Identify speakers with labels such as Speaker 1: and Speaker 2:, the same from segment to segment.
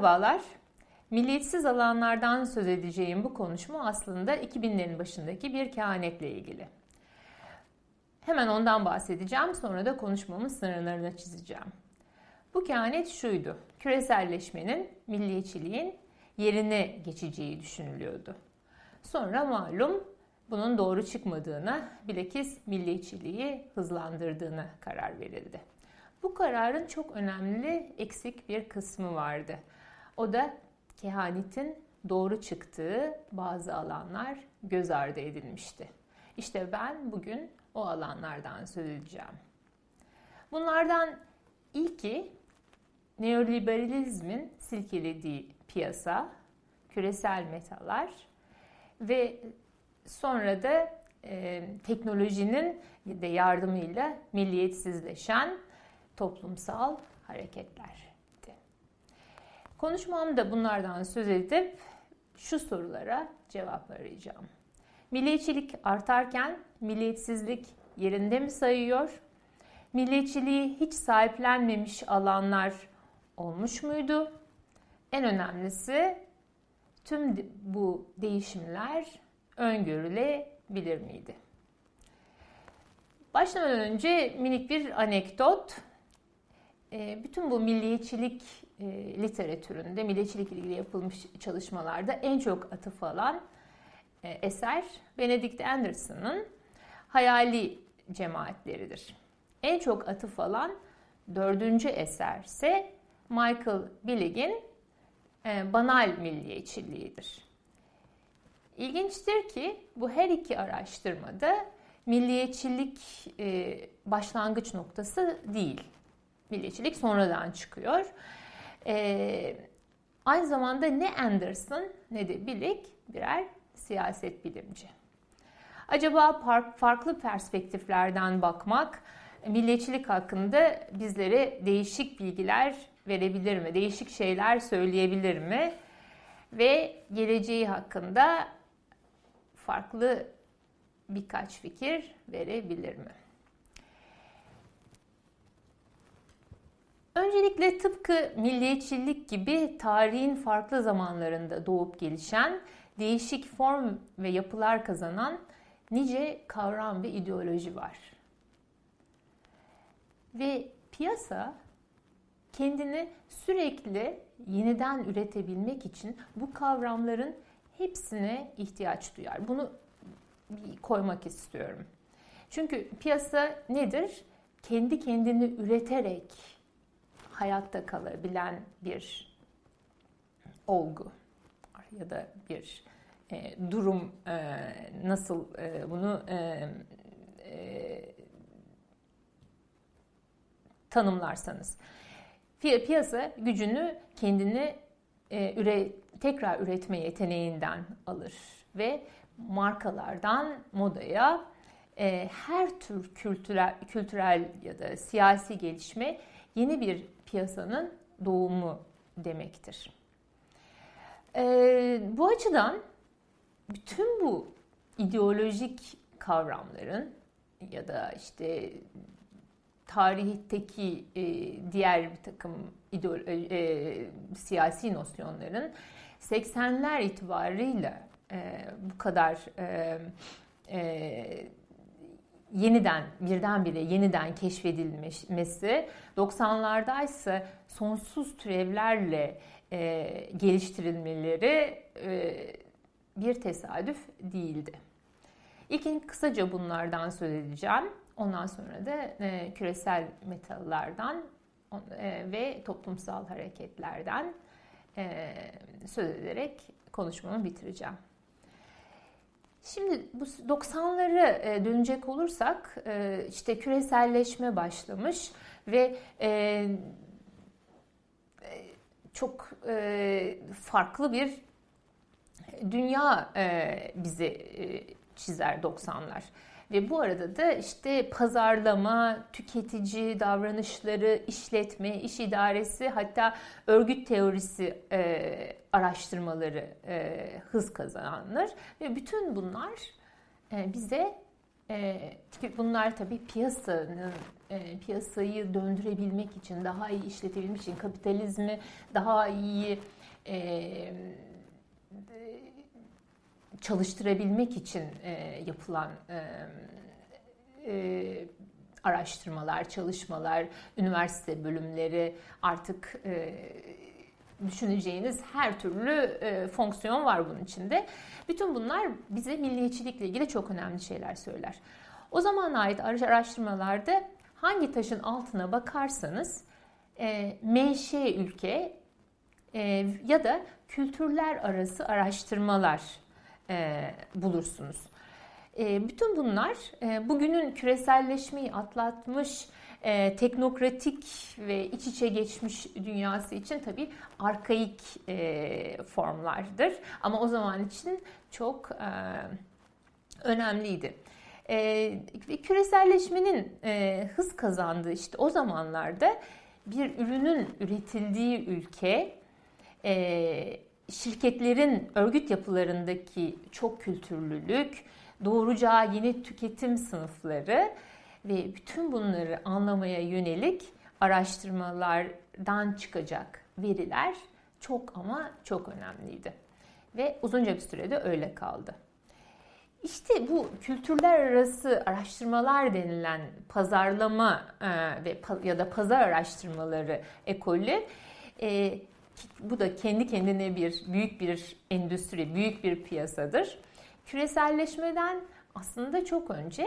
Speaker 1: Merhabalar. Milliyetsiz alanlardan söz edeceğim bu konuşma aslında 2000'lerin başındaki bir kehanetle ilgili. Hemen ondan bahsedeceğim, sonra da konuşmamın sınırlarını çizeceğim. Bu kehanet şuydu. Küreselleşmenin, milliyetçiliğin yerine geçeceği düşünülüyordu. Sonra malum bunun doğru çıkmadığına, bilakis milliyetçiliği hızlandırdığına karar verildi. Bu kararın çok önemli eksik bir kısmı vardı. O da kehanetin doğru çıktığı bazı alanlar göz ardı edilmişti. İşte ben bugün o alanlardan söz edeceğim. Bunlardan ilki neoliberalizmin silkelediği piyasa, küresel metalar ve sonra da e, teknolojinin de yardımıyla milliyetsizleşen toplumsal hareketlerdi. Konuşmamda bunlardan söz edip şu sorulara cevap arayacağım. Milliyetçilik artarken milliyetsizlik yerinde mi sayıyor? Milliyetçiliği hiç sahiplenmemiş alanlar olmuş muydu? En önemlisi tüm bu değişimler öngörülebilir miydi? Başlamadan önce minik bir anekdot. Ee, bütün bu milliyetçilik e, literatüründe, milliyetçilik ilgili yapılmış çalışmalarda en çok atıf alan e, eser Benedict Anderson'ın Hayali Cemaatleridir. En çok atıf alan dördüncü eser ise Michael Billig'in e, Banal Milliyetçiliğidir. İlginçtir ki bu her iki araştırmada milliyetçilik başlangıç noktası değil milliyetçilik sonradan çıkıyor. E, aynı zamanda ne Anderson ne de Billig birer siyaset bilimci. Acaba farklı perspektiflerden bakmak milliyetçilik hakkında bizlere değişik bilgiler verebilir mi? Değişik şeyler söyleyebilir mi? Ve geleceği hakkında farklı birkaç fikir verebilir mi? Öncelikle tıpkı milliyetçilik gibi tarihin farklı zamanlarında doğup gelişen, değişik form ve yapılar kazanan nice kavram ve ideoloji var. Ve piyasa kendini sürekli yeniden üretebilmek için bu kavramların hepsine ihtiyaç duyar. Bunu koymak istiyorum. Çünkü piyasa nedir? Kendi kendini üreterek hayatta kalabilen bir olgu ya da bir e, durum e, nasıl e, bunu e, e, tanımlarsanız. Piyasa gücünü kendini e, üre, tekrar üretme yeteneğinden alır ve markalardan modaya e, her tür kültürel, kültürel ya da siyasi gelişme yeni bir piyasanın doğumu demektir. Ee, bu açıdan bütün bu ideolojik kavramların ya da işte tarihteki e, diğer bir takım ideolo- e, siyasi nosyonların 80'ler itibarıyla e, bu kadar e, e, yeniden birdenbire yeniden keşfedilmesi 90'larda ise sonsuz türevlerle e, geliştirilmeleri e, bir tesadüf değildi. İlkin kısaca bunlardan söz edeceğim. Ondan sonra da e, küresel metallardan e, ve toplumsal hareketlerden e, söz ederek konuşmamı bitireceğim. Şimdi bu 90'lara e, dönecek olursak e, işte küreselleşme başlamış ve e, çok farklı bir dünya bize çizer 90'lar. Ve bu arada da işte pazarlama, tüketici davranışları, işletme, iş idaresi hatta örgüt teorisi e, araştırmaları e, hız kazanır. Ve bütün bunlar e, bize e, bunlar tabii piyasanın e, piyasayı döndürebilmek için, daha iyi işletebilmek için, kapitalizmi daha iyi e, çalıştırabilmek için e, yapılan e, e, araştırmalar, çalışmalar, üniversite bölümleri artık e, düşüneceğiniz her türlü e, fonksiyon var bunun içinde. Bütün bunlar bize milliyetçilikle ilgili çok önemli şeyler söyler. O zamana ait araştırmalarda hangi taşın altına bakarsanız e, MŞ ülke e, ya da kültürler arası araştırmalar e, bulursunuz. E, bütün bunlar e, bugünün küreselleşmeyi atlatmış, e, teknokratik ve iç içe geçmiş dünyası için tabii arkaik e, formlardır. Ama o zaman için çok e, önemliydi. E, küreselleşmenin e, hız kazandığı işte o zamanlarda bir ürünün üretildiği ülke e, şirketlerin örgüt yapılarındaki çok kültürlülük, doğuracağı yeni tüketim sınıfları ve bütün bunları anlamaya yönelik araştırmalardan çıkacak veriler çok ama çok önemliydi. Ve uzunca bir sürede öyle kaldı. İşte bu kültürler arası araştırmalar denilen pazarlama e, ve ya da pazar araştırmaları ekolü e, bu da kendi kendine bir büyük bir endüstri, büyük bir piyasadır. Küreselleşmeden aslında çok önce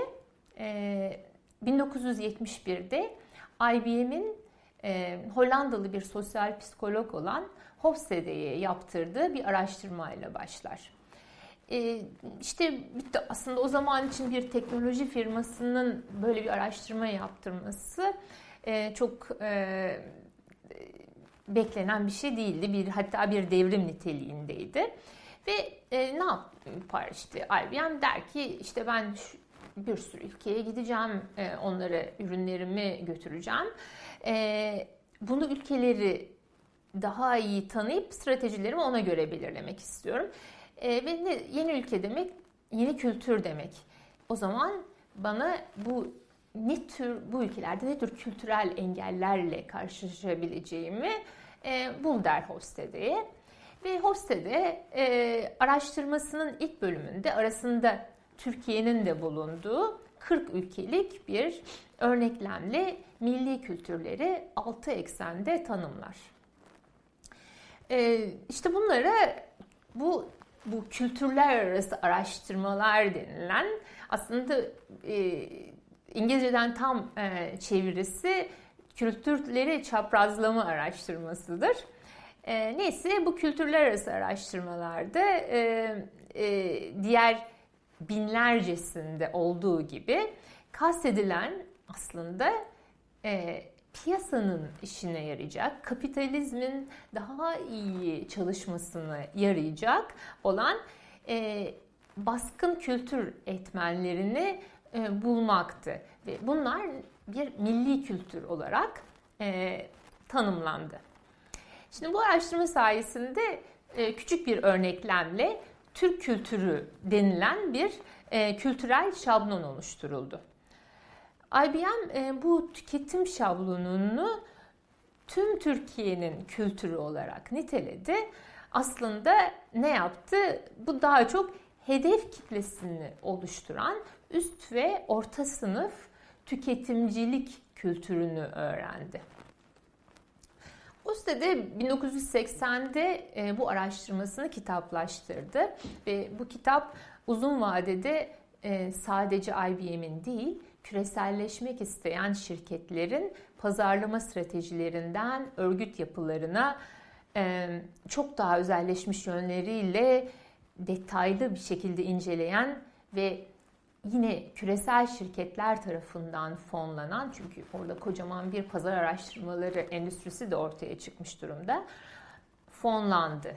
Speaker 1: 1971'de IBM'in Hollandalı bir sosyal psikolog olan Hofstede'ye yaptırdığı bir araştırmayla başlar. İşte aslında o zaman için bir teknoloji firmasının böyle bir araştırma yaptırması çok beklenen bir şey değildi. Bir hatta bir devrim niteliğindeydi. Ve e, ne yapar işte IBM der ki işte ben şu, bir sürü ülkeye gideceğim, e, onlara ürünlerimi götüreceğim. E, bunu ülkeleri daha iyi tanıyıp stratejilerimi ona göre belirlemek istiyorum. E, ve ne, yeni ülke demek, yeni kültür demek. O zaman bana bu ne tür bu ülkelerde ne tür kültürel engellerle karşılaşabileceğimi e, bul der Hofstede'ye. Ve Hofstede e, araştırmasının ilk bölümünde arasında Türkiye'nin de bulunduğu 40 ülkelik bir örneklemle milli kültürleri 6 eksende tanımlar. E, işte bunlara bu bu kültürler arası araştırmalar denilen aslında e, İngilizceden tam e, çevirisi kültürleri çaprazlama araştırmasıdır. E, neyse bu kültürler arası araştırmalarda e, e, diğer binlercesinde olduğu gibi kastedilen aslında e, piyasanın işine yarayacak, kapitalizmin daha iyi çalışmasını yarayacak olan e, baskın kültür etmenlerini bulmaktı. Ve bunlar bir milli kültür olarak e, tanımlandı. Şimdi bu araştırma sayesinde e, küçük bir örneklemle Türk kültürü denilen bir e, kültürel şablon oluşturuldu. IBM e, bu tüketim şablonunu tüm Türkiye'nin kültürü olarak niteledi. Aslında ne yaptı? Bu daha çok hedef kitlesini oluşturan üst ve orta sınıf tüketimcilik kültürünü öğrendi. Ustade 1980'de e, bu araştırmasını kitaplaştırdı ve bu kitap uzun vadede e, sadece IBM'in değil, küreselleşmek isteyen şirketlerin pazarlama stratejilerinden örgüt yapılarına e, çok daha özelleşmiş yönleriyle detaylı bir şekilde inceleyen ve yine küresel şirketler tarafından fonlanan çünkü orada kocaman bir pazar araştırmaları endüstrisi de ortaya çıkmış durumda fonlandı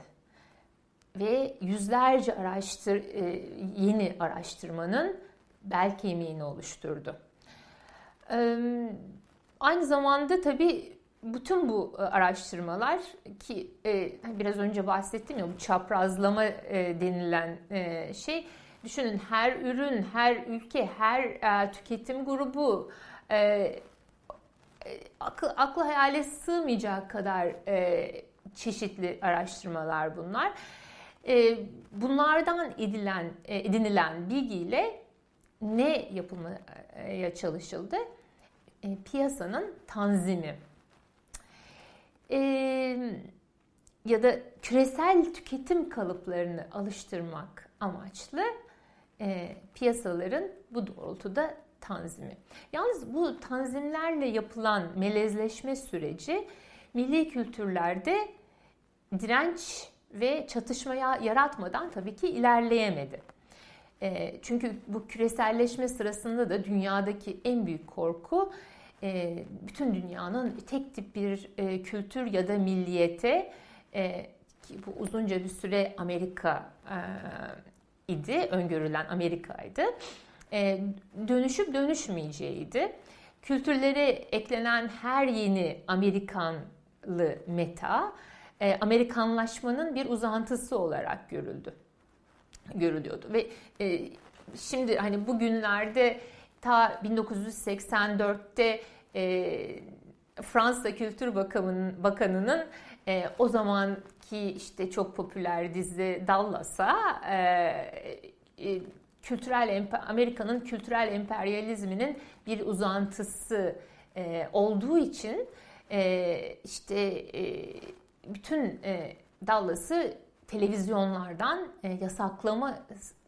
Speaker 1: ve yüzlerce araştır e, yeni araştırmanın bel kemiğini oluşturdu. Aynı zamanda tabii bütün bu e, araştırmalar ki e, biraz önce bahsettim ya bu çaprazlama denilen şey düşünün her ürün, her ülke, her tüketim grubu akıl, aklı hayale sığmayacak kadar çeşitli araştırmalar bunlar. E, bunlardan edilen, e, edinilen bilgiyle ne yapılmaya çalışıldı? E, piyasanın tanzimi. ya da küresel tüketim kalıplarını alıştırmak amaçlı piyasaların bu doğrultuda tanzimi. Yalnız bu tanzimlerle yapılan melezleşme süreci milli kültürlerde direnç ve çatışmaya yaratmadan tabii ki ilerleyemedi. E, çünkü bu küreselleşme sırasında da dünyadaki en büyük korku e, bütün dünyanın tek tip bir e, kültür ya da milliyete ki bu uzunca bir süre Amerika idi, öngörülen Amerika'ydı. dönüşüp dönüşmeyeceğiydi. Kültürlere eklenen her yeni Amerikanlı meta e, Amerikanlaşmanın bir uzantısı olarak görüldü. Görülüyordu ve e, şimdi hani bugünlerde ta 1984'te e, Fransa Kültür Bakanı'nın e, o zamanki işte çok popüler dizi Dallas'a e, e, kültürel Amerika'nın kültürel emperyalizminin bir uzantısı e, olduğu için e, işte e, bütün e, Dallas'ı televizyonlardan e, yasaklama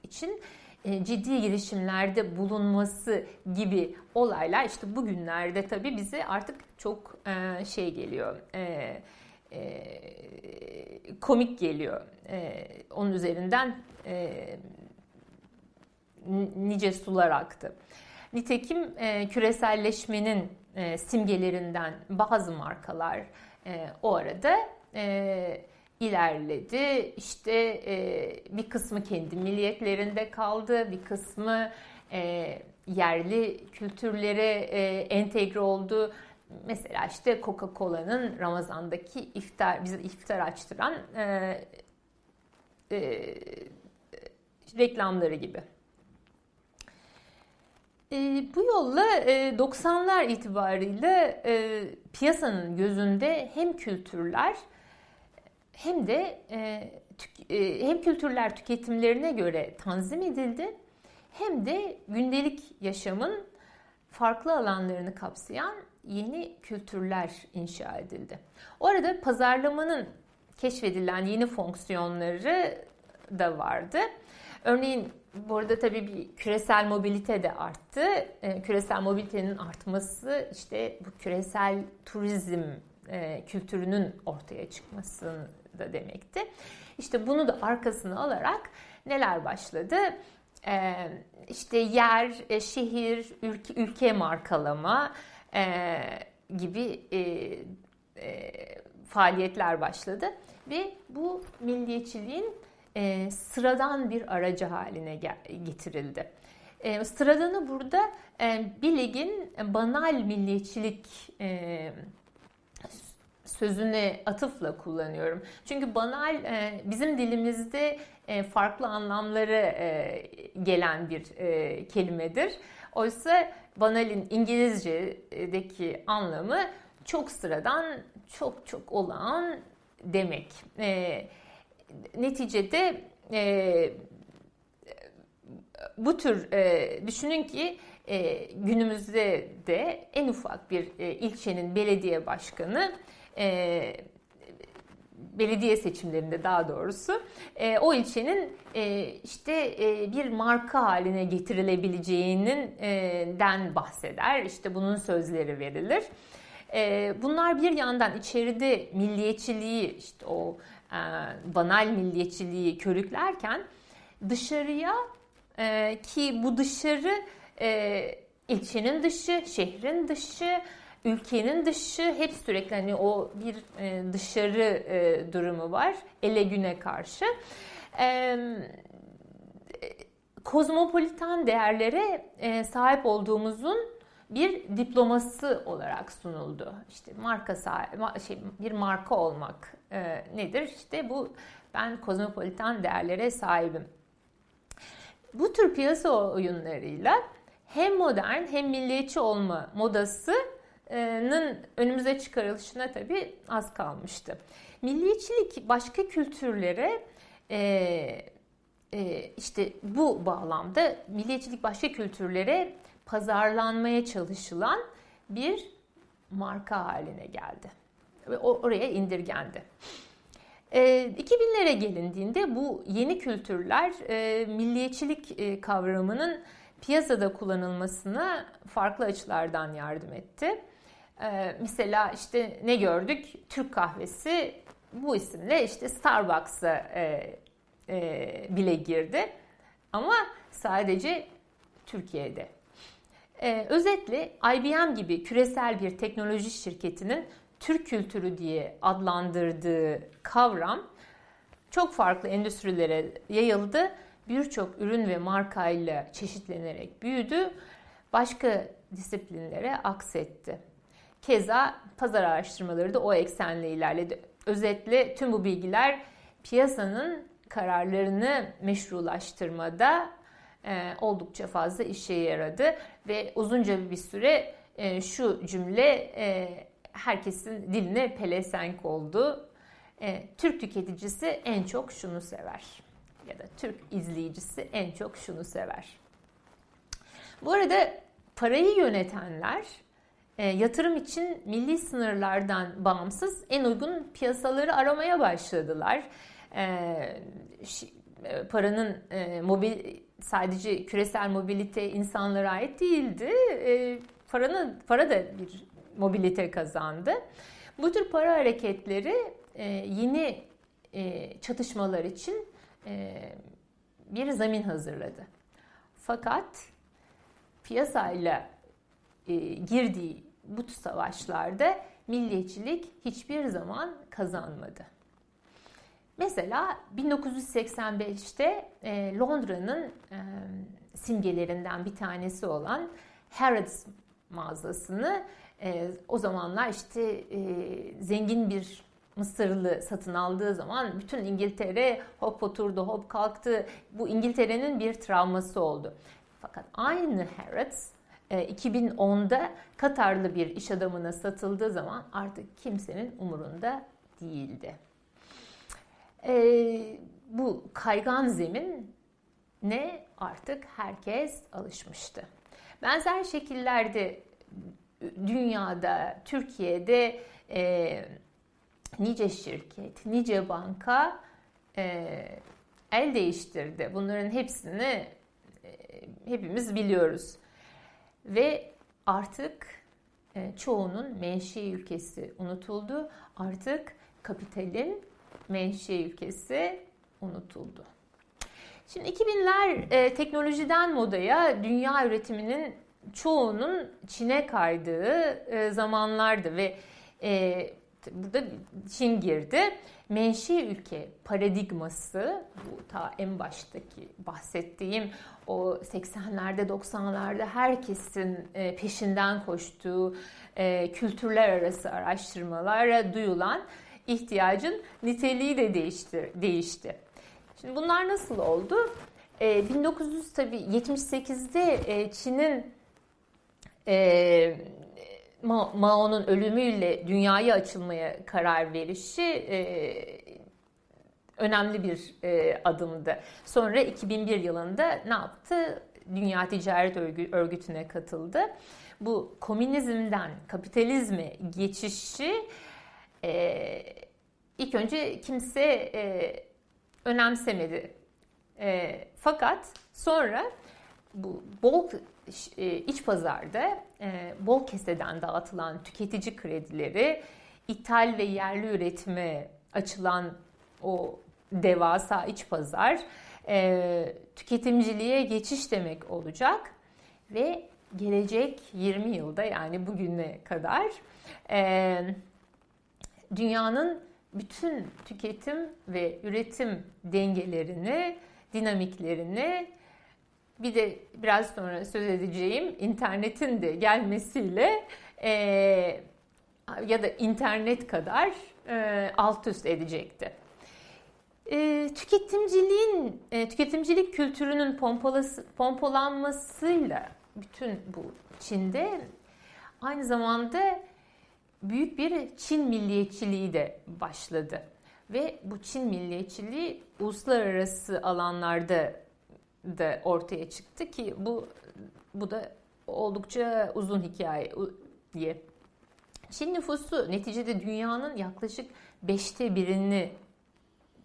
Speaker 1: için e, ciddi girişimlerde bulunması gibi olaylar işte bugünlerde tabii bize artık çok e, şey geliyor. E, e, komik geliyor. E, onun üzerinden e, nice sular aktı. Nitekim e, küreselleşmenin e, simgelerinden bazı markalar e, o arada e, ilerledi. İşte e, bir kısmı kendi milliyetlerinde kaldı, bir kısmı e, yerli kültürlere e, entegre oldu. Mesela işte Coca-Cola'nın Ramazan'daki iftar, bize iftar açtıran e, e, reklamları gibi. E, bu yolla e, 90'lar itibariyle e, piyasanın gözünde hem kültürler hem de e, tük, e, hem kültürler tüketimlerine göre tanzim edildi hem de gündelik yaşamın farklı alanlarını kapsayan yeni kültürler inşa edildi. O arada pazarlamanın keşfedilen yeni fonksiyonları da vardı. Örneğin bu arada tabii bir küresel mobilite de arttı. E, küresel mobilitenin artması işte bu küresel turizm e, kültürünün ortaya çıkması da demekti. İşte bunu da arkasına alarak neler başladı? E, işte yer, e, şehir, ülke markalama e, gibi e, e, faaliyetler başladı ve bu milliyetçiliğin e, sıradan bir aracı haline getirildi. E, sıradanı burada e, Billig'in banal milliyetçilik e, sözüne atıfla kullanıyorum. Çünkü banal e, bizim dilimizde e, farklı anlamları e, gelen bir e, kelimedir. Oysa banalin İngilizce'deki anlamı çok sıradan, çok çok olağan demek. E, neticede e, bu tür e, düşünün ki e, günümüzde de en ufak bir e, ilçenin belediye başkanı e, belediye seçimlerinde daha doğrusu e, o ilçenin e, işte e, bir marka haline getirilebileceğinin e, den bahseder. İşte bunun sözleri verilir. E, bunlar bir yandan içeride milliyetçiliği işte o e, banal milliyetçiliği körüklerken dışarıya e, ki bu dışarı e, ilçenin dışı, şehrin dışı, ülkenin dışı hep sürekli hani o bir e, dışarı e, durumu var ele güne karşı. E, kozmopolitan değerlere e, sahip olduğumuzun bir diploması olarak sunuldu. İşte marka sahibi, şey, bir marka olmak e, nedir? İşte bu ben kozmopolitan değerlere sahibim. Bu tür piyasa oyunlarıyla hem modern hem milliyetçi olma modasının önümüze çıkarılışına tabii az kalmıştı. Milliyetçilik başka kültürlere e, e, işte bu bağlamda milliyetçilik başka kültürlere pazarlanmaya çalışılan bir marka haline geldi. Ve oraya indirgendi. E, 2000'lere gelindiğinde bu yeni kültürler e, milliyetçilik e, kavramının piyasada kullanılmasına farklı açılardan yardım etti. E, mesela işte ne gördük? Türk kahvesi bu isimle işte Starbucks'a e, e, bile girdi. Ama sadece Türkiye'de. E, özetle IBM gibi küresel bir teknoloji şirketinin Türk kültürü diye adlandırdığı kavram çok farklı endüstrilere yayıldı. Birçok ürün ve markayla çeşitlenerek büyüdü. Başka disiplinlere aksetti. Keza pazar araştırmaları da o eksenle ilerledi. Özetle tüm bu bilgiler piyasanın kararlarını meşrulaştırmada e, oldukça fazla işe yaradı ve uzunca bir süre e, şu cümle e, herkesin diline pelesenk oldu. E, Türk tüketicisi en çok şunu sever ya da Türk izleyicisi en çok şunu sever. Bu arada parayı yönetenler yatırım için milli sınırlardan bağımsız en uygun piyasaları aramaya başladılar. E, e, paranın e, mobil sadece küresel mobilite insanlara ait değildi. E, paranın para da bir mobilite kazandı. Bu tür para hareketleri e, yeni çatışmalar için bir zemin hazırladı. Fakat piyasayla girdiği bu savaşlarda milliyetçilik hiçbir zaman kazanmadı. Mesela 1985'te e, Londra'nın e, simgelerinden bir tanesi olan Harrods mağazasını e, o zamanlar işte zengin bir Mısırlı satın aldığı zaman bütün İngiltere hop oturdu, hop kalktı. Bu İngiltere'nin bir travması oldu. Fakat aynı Harrods 2010'da Katarlı bir iş adamına satıldığı zaman artık kimsenin umurunda değildi. E, bu kaygan zemin ne artık herkes alışmıştı. Benzer şekillerde dünyada, Türkiye'de e, nice şirket, nice banka e, el değiştirdi. Bunların hepsini e, hepimiz biliyoruz. Ve artık e, çoğunun menşe ülkesi unutuldu. Artık kapitalin menşe ülkesi unutuldu. Şimdi 2000'ler e, teknolojiden modaya dünya üretiminin çoğunun Çin'e kaydığı e, zamanlardı ve burada Çin girdi. Menşe ülke paradigması bu ta en baştaki bahsettiğim o 80'lerde 90'larda herkesin e, peşinden koştuğu e, kültürler arası araştırmalara duyulan ihtiyacın niteliği de değişti. değişti. Şimdi bunlar nasıl oldu? E, 1978'de e, Çin'in Mao'nun ölümüyle dünyaya açılmaya karar verişi e, önemli bir e, adımdı. Sonra 2001 yılında ne yaptı? Dünya Ticaret Örgütü'ne katıldı. Bu komünizmden kapitalizme geçişi e, ilk önce kimse önemsemedi. Fakat sonra bu bol iç pazarda e, bol keseden dağıtılan tüketici kredileri, ithal ve yerli üretime açılan o devasa iç pazar e, tüketimciliğe geçiş demek olacak ve gelecek 20 yılda yani bugüne kadar e, dünyanın bütün tüketim ve üretim dengelerini, dinamiklerini bir de biraz sonra söz edeceğim internetin de gelmesiyle e, ya da internet kadar e, alt üst edecekti. E, tüketimciliğin, e, tüketimcilik kültürünün pompalası, pompalanmasıyla bütün bu Çin'de aynı zamanda büyük bir Çin milliyetçiliği de başladı. Ve bu Çin milliyetçiliği uluslararası alanlarda da ortaya çıktı ki bu bu da oldukça uzun hikaye diye. Çin nüfusu neticede dünyanın yaklaşık beşte birini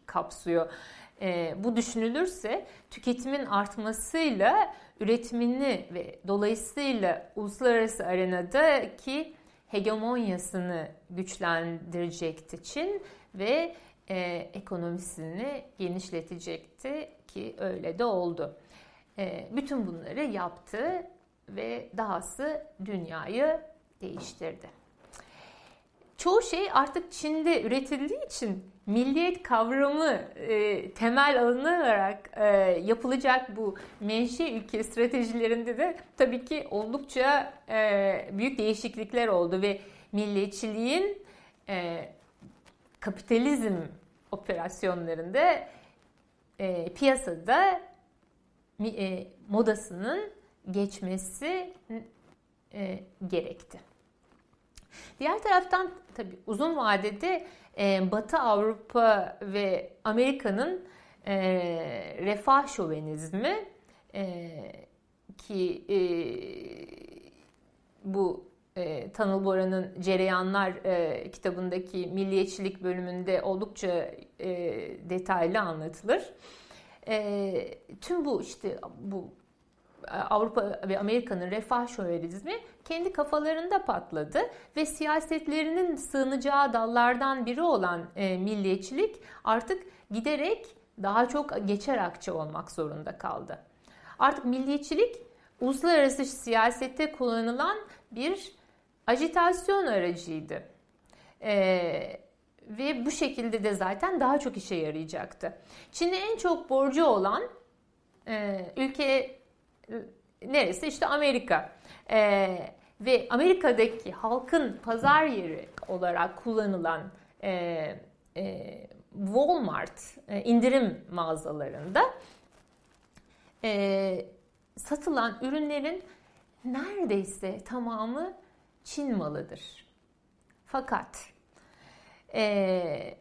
Speaker 1: kapsıyor. E, bu düşünülürse tüketimin artmasıyla üretimini ve dolayısıyla uluslararası arenadaki hegemonyasını güçlendirecekti Çin ve e, ekonomisini genişletecekti ki öyle de oldu. E, bütün bunları yaptı ve dahası dünyayı değiştirdi çoğu şey artık Çin'de üretildiği için milliyet kavramı e, temel alınarak e, yapılacak bu menşe ülke stratejilerinde de tabii ki oldukça e, büyük değişiklikler oldu ve milliyetçiliğin e, kapitalizm operasyonlarında e, piyasada e, modasının geçmesi e, gerekti. Diğer taraftan tabii uzun vadede e, Batı Avrupa ve Amerika'nın e, refah şovenizmi e, ki e, bu e, Tanıl Bora'nın Cereyanlar e, kitabındaki milliyetçilik bölümünde oldukça e, detaylı anlatılır. E, tüm bu işte bu Avrupa ve Amerika'nın refah şövalizmi kendi kafalarında patladı ve siyasetlerinin sığınacağı dallardan biri olan e, milliyetçilik artık giderek daha çok geçer akçe olmak zorunda kaldı. Artık milliyetçilik uluslararası siyasette kullanılan bir ajitasyon aracıydı. Ee, ve bu şekilde de zaten daha çok işe yarayacaktı. Çin'e en çok borcu olan e, ülke neresi? İşte Amerika. E, ve Amerika'daki halkın pazar yeri olarak kullanılan e, e, Walmart e, indirim mağazalarında e, satılan ürünlerin neredeyse tamamı Çin malıdır. Fakat e,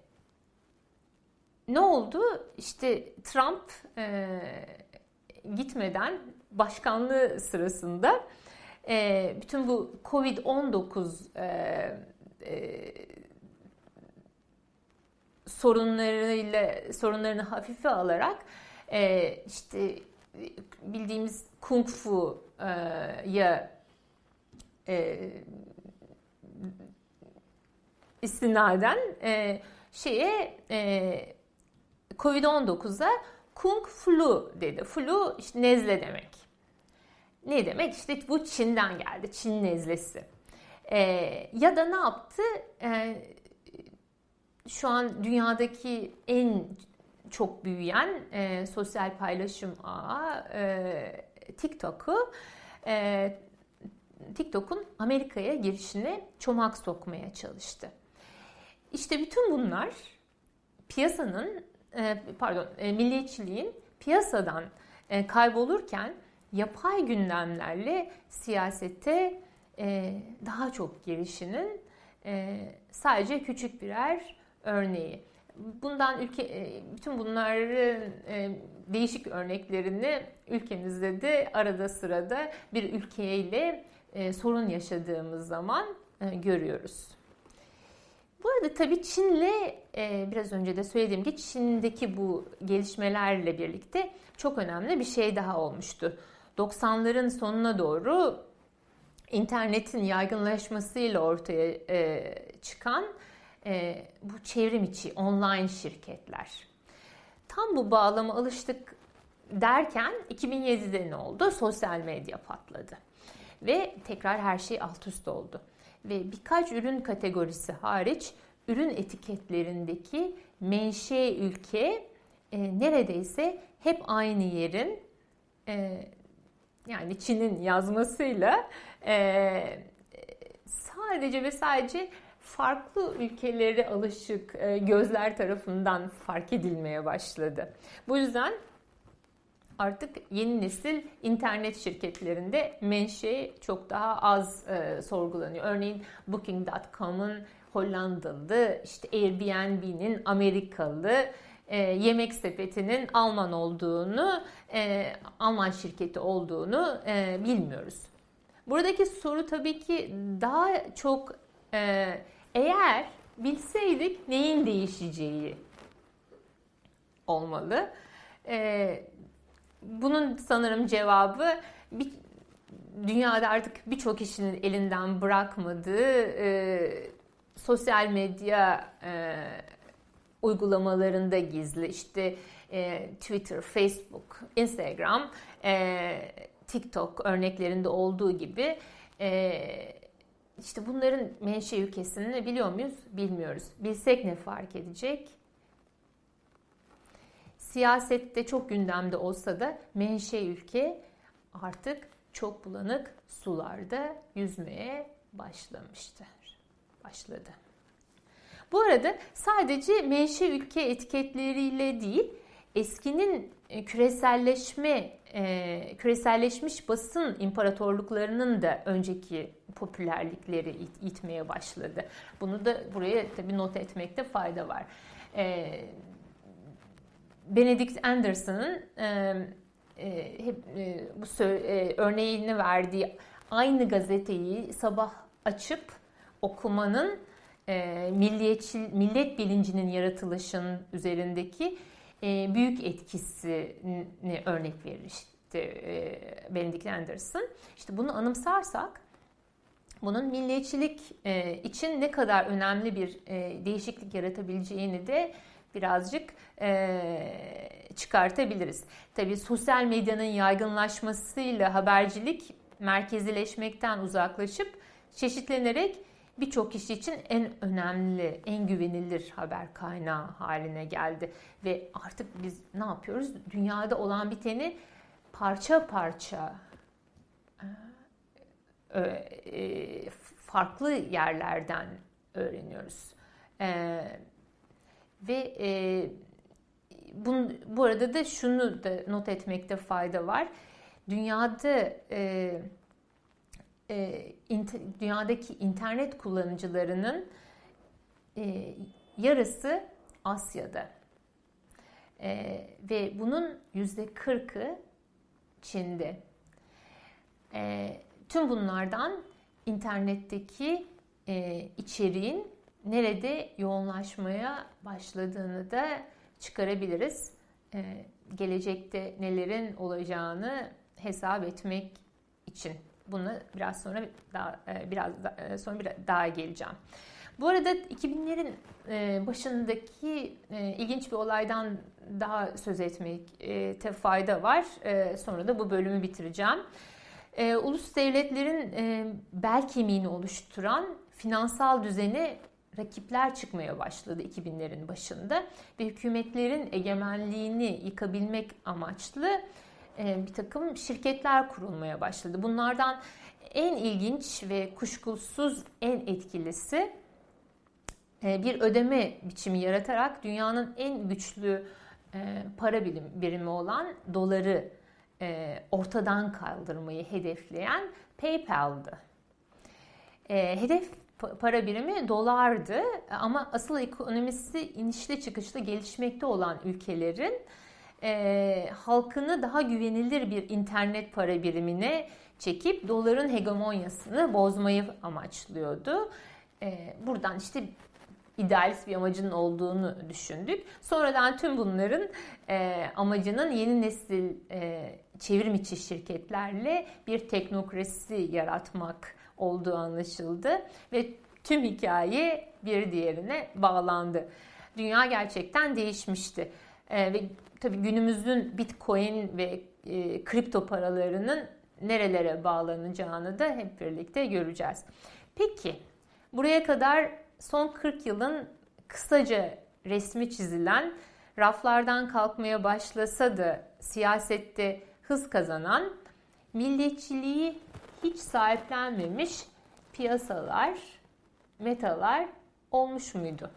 Speaker 1: ne oldu? İşte Trump e, gitmeden başkanlığı sırasında e, bütün bu Covid-19 e, e, sorunlarıyla sorunlarını hafife alarak e, işte bildiğimiz kung fu'ya e, e, istinaden e, şeye e, Covid-19'a Kung flu dedi. Flu işte nezle demek. Ne demek? İşte bu Çin'den geldi. Çin nezlesi. Ee, ya da ne yaptı? Ee, şu an dünyadaki en çok büyüyen e, sosyal paylaşım ağı e, TikTok'u e, TikTok'un Amerika'ya girişine çomak sokmaya çalıştı. İşte bütün bunlar piyasanın e, pardon e, milliyetçiliğin piyasadan e, kaybolurken yapay gündemlerle siyasete daha çok girişinin sadece küçük birer örneği. Bundan ülke bütün bunların değişik örneklerini ülkemizde de arada sırada bir ülkeyle sorun yaşadığımız zaman görüyoruz. Bu arada tabii Çin'le e, biraz önce de söylediğim gibi Çin'deki bu gelişmelerle birlikte çok önemli bir şey daha olmuştu. 90'ların sonuna doğru internetin yaygınlaşmasıyla ortaya e, çıkan e, bu çevrim içi online şirketler. Tam bu bağlama alıştık derken 2007'de ne oldu? Sosyal medya patladı. Ve tekrar her şey alt üst oldu. Ve birkaç ürün kategorisi hariç ürün etiketlerindeki menşe ülke e, neredeyse hep aynı yerin e, yani Çin'in yazmasıyla e, sadece ve sadece farklı ülkeleri alışık e, gözler tarafından fark edilmeye başladı. Bu yüzden artık yeni nesil internet şirketlerinde menşe çok daha az e, sorgulanıyor. Örneğin Booking.com'un Hollandalı, işte Airbnb'nin Amerikalı, e, yemek sepetinin Alman olduğunu, e, Alman şirketi olduğunu e, bilmiyoruz. Buradaki soru tabii ki daha çok e, eğer bilseydik neyin değişeceği olmalı. E, bunun sanırım cevabı bir, dünyada artık birçok kişinin elinden bırakmadığı e, sosyal medya e, uygulamalarında gizli. İşte e, Twitter, Facebook, Instagram, e, TikTok örneklerinde olduğu gibi e, işte bunların menşe ülkesini biliyor muyuz? Bilmiyoruz. Bilsek ne fark edecek? Siyasette çok gündemde olsa da menşe ülke artık çok bulanık sularda yüzmeye başlamıştır. Başladı. Bu arada sadece menşe ülke etiketleriyle değil, eskinin e, küreselleşme, e, küreselleşmiş basın imparatorluklarının da önceki popülerlikleri it, itmeye başladı. Bunu da buraya tabii not etmekte fayda var. E, Benedict Anderson'ın hep bu örneğini verdiği aynı gazeteyi sabah açıp okumanın e, milliyetçi, millet bilincinin yaratılışın üzerindeki e, büyük etkisini örnek verir işte e, Benedict Anderson. İşte bunu anımsarsak bunun milliyetçilik e, için ne kadar önemli bir e, değişiklik yaratabileceğini de birazcık e, çıkartabiliriz. Tabii sosyal medyanın yaygınlaşmasıyla habercilik merkezileşmekten uzaklaşıp çeşitlenerek birçok kişi için en önemli, en güvenilir haber kaynağı haline geldi. Ve artık biz ne yapıyoruz? Dünyada olan biteni parça parça e, e, farklı yerlerden öğreniyoruz. E, ve bu arada da şunu da not etmekte fayda var. Dünyada e, inter, dünyadaki internet kullanıcılarının e, yarısı Asya'da. E, ve bunun yüzde kırkı Çin'de. E, tüm bunlardan internetteki e, içeriğin nerede yoğunlaşmaya başladığını da çıkarabiliriz. E, gelecekte nelerin olacağını hesap etmek için. Bunu biraz sonra daha e, biraz e, sonra bir daha geleceğim. Bu arada 2000'lerin e, başındaki ilginç bir olaydan daha söz etmekte fayda var. Sonra da bu bölümü bitireceğim. Ulus devletlerin bel kemiğini oluşturan finansal düzeni rakipler çıkmaya başladı 2000'lerin başında ve hükümetlerin egemenliğini yıkabilmek amaçlı e, bir takım şirketler kurulmaya başladı. Bunlardan en ilginç ve kuşkusuz en etkilisi e, bir ödeme biçimi yaratarak dünyanın en güçlü e, para birimi olan doları ortadan kaldırmayı hedefleyen PayPal'dı. Hedef para birimi dolardı ama asıl ekonomisi inişli çıkışlı gelişmekte olan ülkelerin e, halkını daha güvenilir bir internet para birimine çekip doların hegemonyasını bozmayı amaçlıyordu. E, buradan işte idealist bir amacının olduğunu düşündük. Sonradan tüm bunların e, amacının yeni nesil e, çevrim içi şirketlerle bir teknokrasi yaratmak olduğu anlaşıldı ve tüm hikaye bir diğerine bağlandı. Dünya gerçekten değişmişti. E, ve tabii günümüzün Bitcoin ve e, kripto paralarının nerelere bağlanacağını da hep birlikte göreceğiz. Peki buraya kadar son 40 yılın kısaca resmi çizilen raflardan kalkmaya başlasa da siyasette hız kazanan milliyetçiliği hiç sahiplenmemiş piyasalar, metalar olmuş muydu?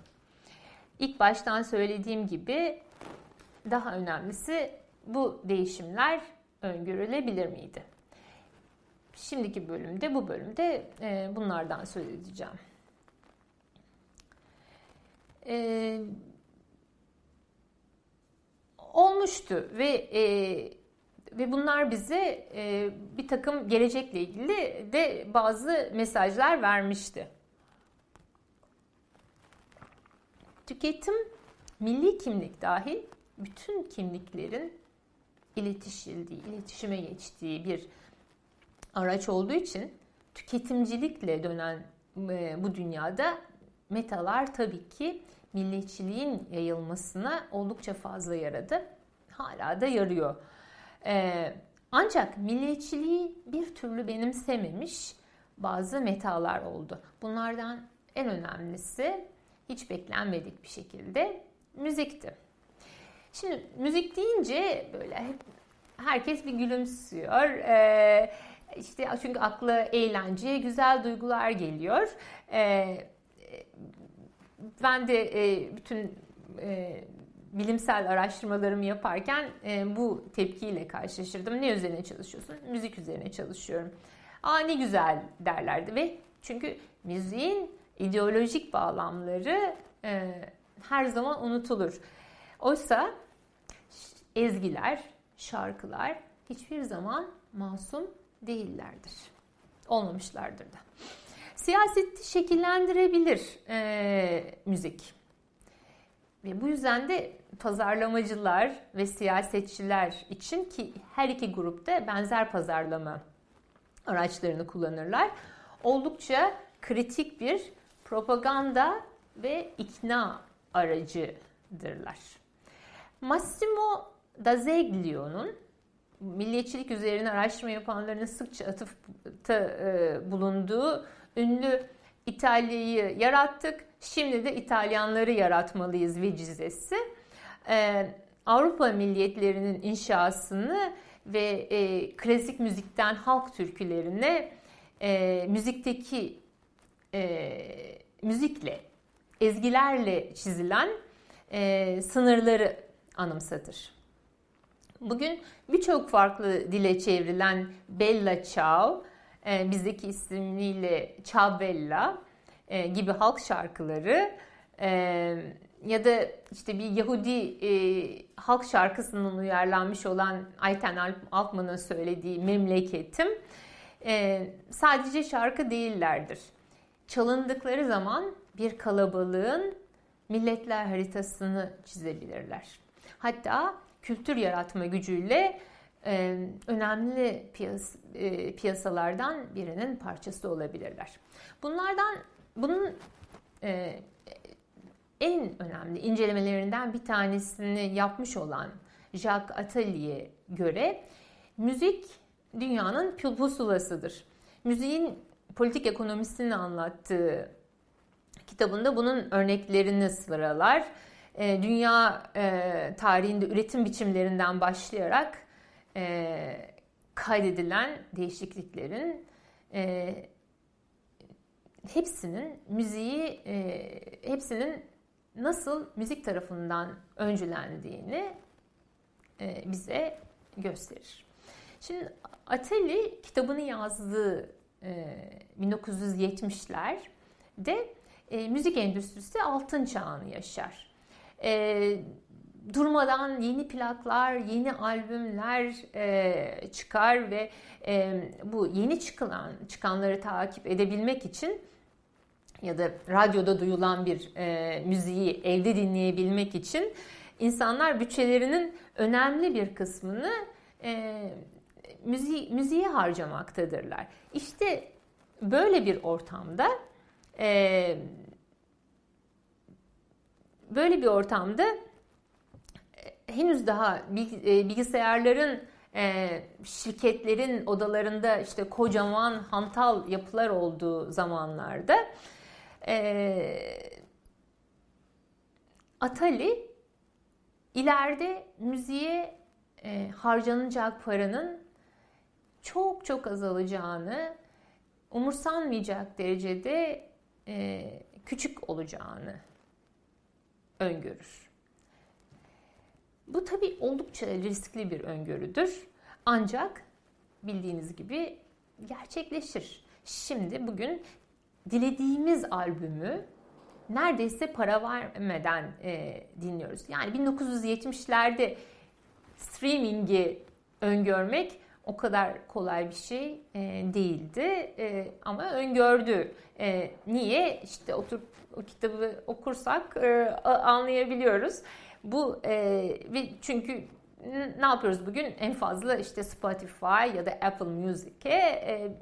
Speaker 1: İlk baştan söylediğim gibi daha önemlisi bu değişimler öngörülebilir miydi? Şimdiki bölümde, bu bölümde e, bunlardan söz edeceğim. E, olmuştu ve e, ve bunlar bize e, bir takım gelecekle ilgili de bazı mesajlar vermişti. Tüketim milli kimlik dahil bütün kimliklerin iletişildiği, iletişime geçtiği bir araç olduğu için tüketimcilikle dönen e, bu dünyada metalar tabii ki milliyetçiliğin yayılmasına oldukça fazla yaradı. Hala da yarıyor. Ee, ancak milliyetçiliği bir türlü benimsememiş bazı metalar oldu. Bunlardan en önemlisi hiç beklenmedik bir şekilde müzikti. Şimdi müzik deyince böyle herkes bir gülümsüyor. Ee, işte çünkü akla eğlence, güzel duygular geliyor. Ee, ben de e, bütün e, bilimsel araştırmalarımı yaparken e, bu tepkiyle karşılaşırdım. Ne üzerine çalışıyorsun? Müzik üzerine çalışıyorum. Aa ne güzel derlerdi ve çünkü müziğin ideolojik bağlamları e, her zaman unutulur. Oysa ezgiler, şarkılar hiçbir zaman masum değillerdir. Olmamışlardır da. Siyaseti şekillendirebilir e, müzik. Ve bu yüzden de pazarlamacılar ve siyasetçiler için ki her iki grupta benzer pazarlama araçlarını kullanırlar. Oldukça kritik bir propaganda ve ikna aracıdırlar. Massimo D'Azeglio'nun milliyetçilik üzerine araştırma yapanların sıkça atıfta e, bulunduğu ünlü İtalya'yı yarattık, şimdi de İtalyanları yaratmalıyız vecizesi. Ee, Avrupa milliyetlerinin inşasını ve e, klasik müzikten halk türkülerine e, müzikteki e, müzikle, ezgilerle çizilen e, sınırları anımsatır. Bugün birçok farklı dile çevrilen Bella Ciao, e, bizdeki ismiyle Ciao e, gibi halk şarkıları e, ya da işte bir Yahudi e, halk şarkısının uyarlanmış olan Ayten Altman'ın söylediği Memleketim e, sadece şarkı değillerdir. Çalındıkları zaman bir kalabalığın milletler haritasını çizebilirler. Hatta kültür yaratma gücüyle e, önemli piyas, e, piyasalardan birinin parçası olabilirler. Bunlardan bunun e, en önemli incelemelerinden bir tanesini yapmış olan Jacques Attali'ye göre müzik dünyanın pusulasıdır. Müziğin politik ekonomisini anlattığı kitabında bunun örneklerini sıralar. E, dünya e, tarihinde üretim biçimlerinden başlayarak e, kaydedilen değişikliklerin hepsinin müziği, hepsinin nasıl müzik tarafından öncülendiğini bize gösterir. Şimdi Ateli kitabını yazdığı 1970'lerde müzik endüstrisi altın çağını yaşar e, durmadan yeni plaklar, yeni albümler e, çıkar ve e, bu yeni çıkılan çıkanları takip edebilmek için ya da radyoda duyulan bir e, müziği evde dinleyebilmek için insanlar bütçelerinin önemli bir kısmını e, müziği, müziğe harcamaktadırlar. İşte böyle bir ortamda e, böyle bir ortamda henüz daha bilgisayarların şirketlerin odalarında işte kocaman hantal yapılar olduğu zamanlarda Atali ileride müziğe harcanacak paranın çok çok azalacağını, umursanmayacak derecede küçük olacağını öngörür. Bu tabii oldukça riskli bir öngörüdür. Ancak bildiğiniz gibi gerçekleşir. Şimdi bugün dilediğimiz albümü neredeyse para vermeden e, dinliyoruz. Yani 1970'lerde streamingi öngörmek o kadar kolay bir şey e, değildi e, ama öngördü. E, niye? İşte oturup o kitabı okursak e, anlayabiliyoruz. Bu e, ve çünkü ne yapıyoruz bugün? En fazla işte Spotify ya da Apple Music'e e,